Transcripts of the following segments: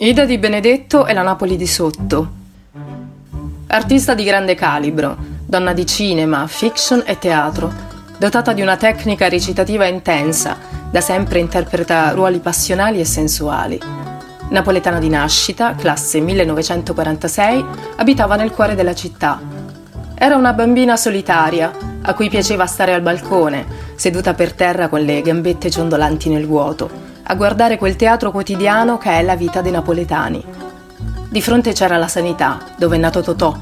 Ida di Benedetto è la Napoli di sotto. Artista di grande calibro, donna di cinema, fiction e teatro, dotata di una tecnica recitativa intensa, da sempre interpreta ruoli passionali e sensuali. Napoletana di nascita, classe 1946, abitava nel cuore della città. Era una bambina solitaria, a cui piaceva stare al balcone, seduta per terra con le gambette ciondolanti nel vuoto, a guardare quel teatro quotidiano che è la vita dei napoletani. Di fronte c'era la sanità, dove è nato Totò.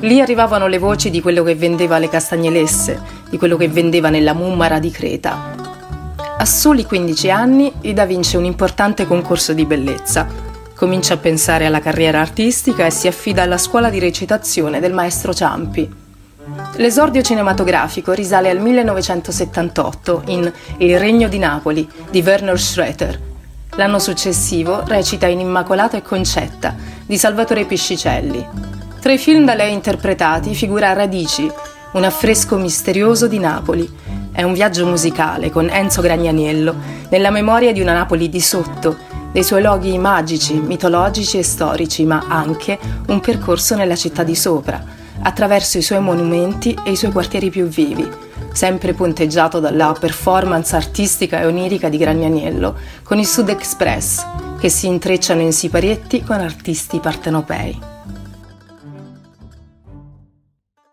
Lì arrivavano le voci di quello che vendeva le castagnelesse, di quello che vendeva nella mummara di Creta. A soli 15 anni Ida vince un importante concorso di bellezza. Comincia a pensare alla carriera artistica e si affida alla scuola di recitazione del maestro Ciampi. L'esordio cinematografico risale al 1978 in Il Regno di Napoli di Werner Schroeter. L'anno successivo recita in Immacolata e Concetta di Salvatore Piscicelli. Tra i film da lei interpretati figura Radici, un affresco misterioso di Napoli. È un viaggio musicale con Enzo Gragnaniello nella memoria di una Napoli di sotto, dei suoi luoghi magici, mitologici e storici, ma anche un percorso nella città di sopra attraverso i suoi monumenti e i suoi quartieri più vivi, sempre punteggiato dalla performance artistica e onirica di Gragnaniello con il Sud Express, che si intrecciano in siparietti con artisti partenopei.